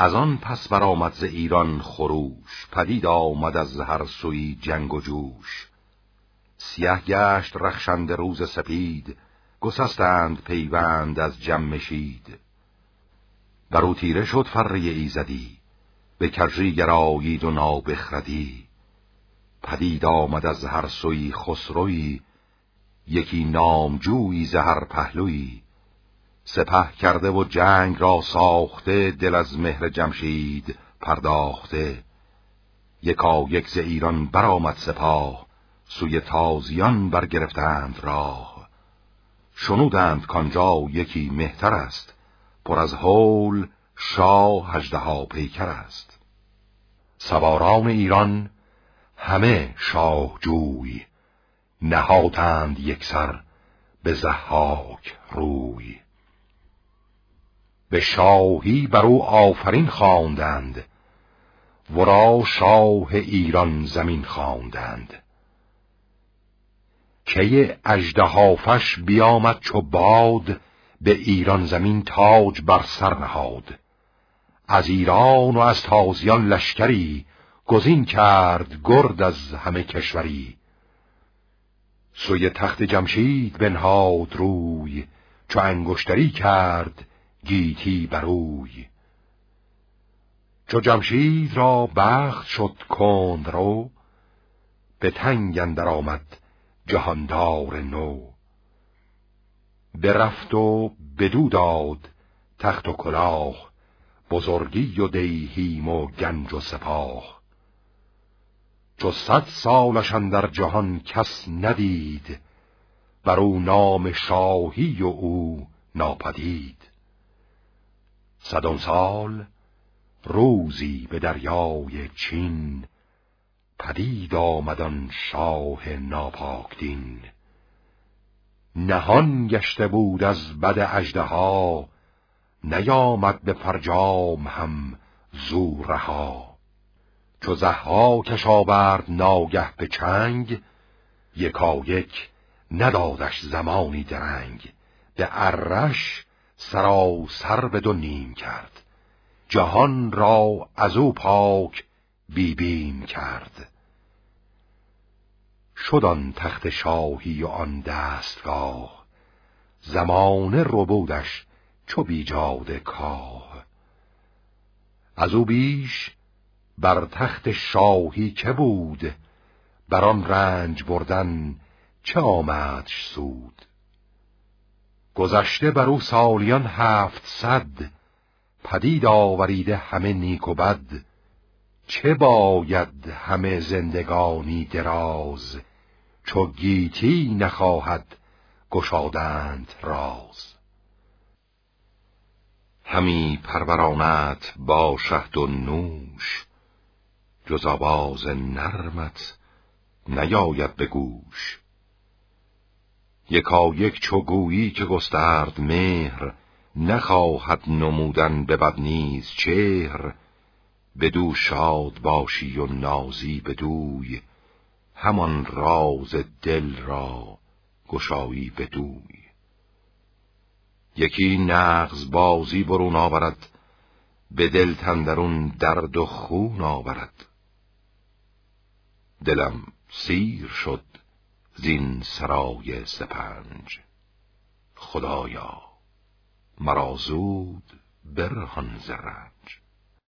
از آن پس برآمد ز ایران خروش پدید آمد از هر سوی جنگ و جوش. سیه گشت رخشنده روز سپید گسستند پیوند از جمشید بر او تیره شد فره ایزدی به کجی گرایید و نابخردی. پدید آمد از هر سوی خسروی یکی نامجویی زهر پهلوی. سپه کرده و جنگ را ساخته دل از مهر جمشید پرداخته. یکا یک ز ایران برآمد سپاه سوی تازیان برگرفتند راه. شنودند کانجا یکی مهتر است پر از هول شاه هجده پیکر است. سواران ایران همه شاه جوی نهادند یکسر به زحاک روی. به شاهی بر او آفرین خواندند ورا شاه ایران زمین خواندند. که اژدهافش بیامد چو باد به ایران زمین تاج بر سر نهاد. از ایران و از تازیان لشکری گزین کرد گرد از همه کشوری. سوی تخت جمشید بنهاد روی چو انگشتری کرد گیتی بروی چو جمشید را بخت شد کند رو به تنگ اندر آمد جهاندار نو. برفت و بدو داد تخت و کلاه بزرگی و دیهیم و گنج و سپاه. چو صد سالش در جهان کس ندید بر او نام شاهی و او ناپدید. صدون سال روزی به دریای چین پدید آمدان شاه ناپاکدین. نهان گشته بود از بد اژدها نیامد به فرجام هم زورها. چو زها کش آورد ناگه به چنگ یکایک ندادش زمانی درنگ. به ارش سراسر به دو نیم کرد. جهان را از او پاک بیبیم کرد. شد آن تخت شاهی و آن دستگاه زمانه ربودش چو بیجاد کاه. از او بیش بر تخت شاهی که بود بر آن رنج بردن چه آمدش سود؟ گذشته بر او سالیان هفت صد پدید آوریده همه نیک و بد. چه باید همه زندگانی دراز؟ چو گیتی نخواهد گشادند راز. همی پرورانت با شهد و نوش جز آواز نرمت نیاید به گوش. یکا یک چو گویی که گسترد مهر نخواهد نمودن به بد نیز چهر. بدو شاد باشی و نازی بدوی همان راز دل را گشایی بدوی یکی نغز بازی برون آورد به دل تندرون درد و خون آورد. دلم سیر شد. زین سرای سپنج. خدایا مرا زود برهان زرنج